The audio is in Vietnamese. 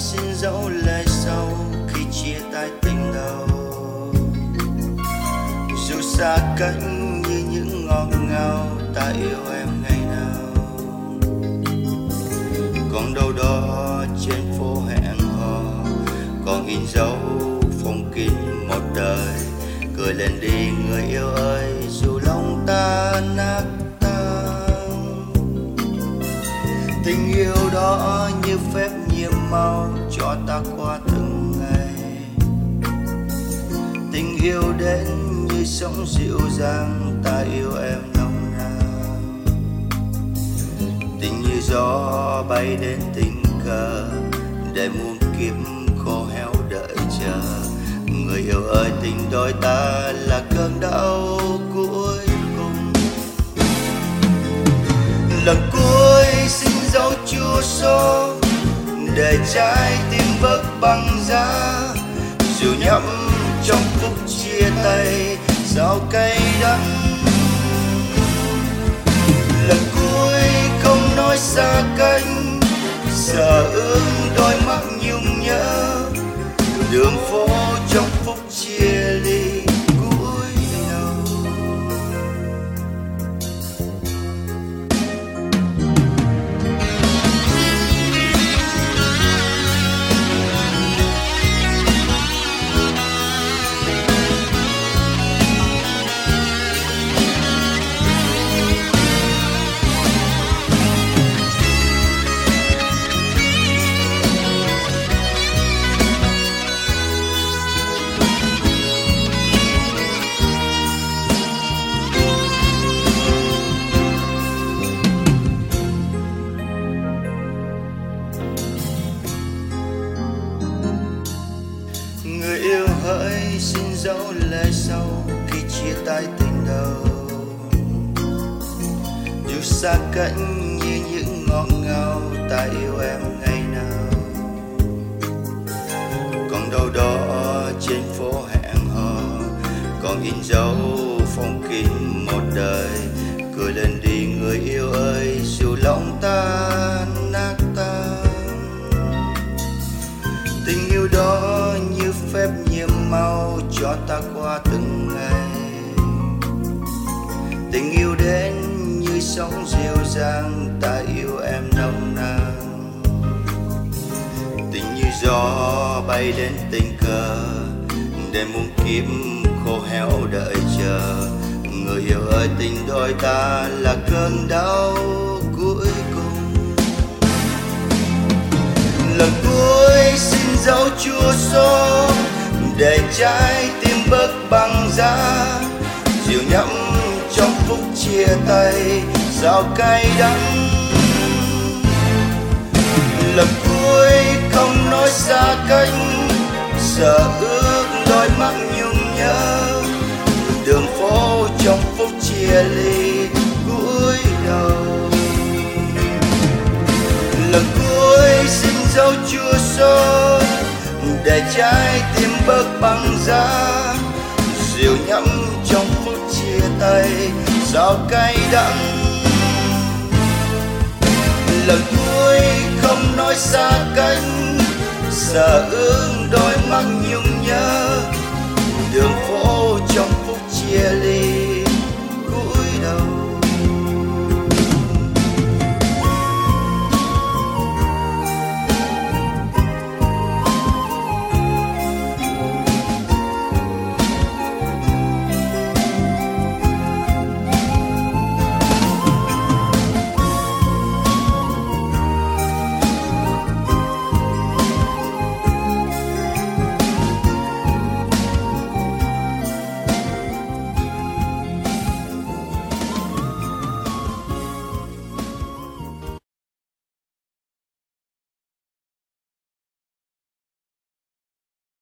xin dẫu lời sâu khi chia tay tình đầu. Dù xa cách như những ngọt ngào ta yêu em ngày nào, còn đâu đó trên phố hẹn hò, còn in dấu phong kín một đời. Cười lên đi người yêu ơi, dù lòng ta nát tan, tình yêu đó như phép nhiệm màu cho ta qua từng ngày. Tình yêu đến như sóng dịu dàng, ta yêu em nồng nàn. Tình như gió bay đến tình cờ để muôn kiếp khô héo đợi chờ. Người yêu ơi, tình đôi ta là cơn đau cuối cùng. Lần cuối xin dấu chua xót để trái tim vỡ băng giá. Dù nhắm trong phút chia tay, sao cay đắng? Lần cuối không nói xa cách, sợ ước đôi mắt nhung nhớ. Đường phố người yêu hỡi xin dấu lệ sâu khi chia tay tình đầu. Dù xa cách như những ngọt ngào ta yêu em ngày nào. Còn đâu đó trên phố hẹn hò còn in dấu ta qua từng ngày. Tình yêu đến như sóng dịu dàng, ta yêu em nồng nàn. Tình như gió bay đến tình cờ, để muôn kiếp khô héo đợi chờ. Người yêu ơi, tình đôi ta là cơn đau cuối cùng. Lần cuối xin dấu chua xót để trái tim bước băng giá. Dịu nhẫm trong phút chia tay sao cay đắng. Lần cuối không nói xa cách, sợ ước đôi mắt nhung nhớ. Đường phố trong phút chia ly cuối đầu. Lần cuối xin dấu chua xót để trái tim bớt băng giá dịu nhắm trong phút chia tay. Sao cay đắng? Lần cuối không nói xa cách giờ ương đôi mắt nhung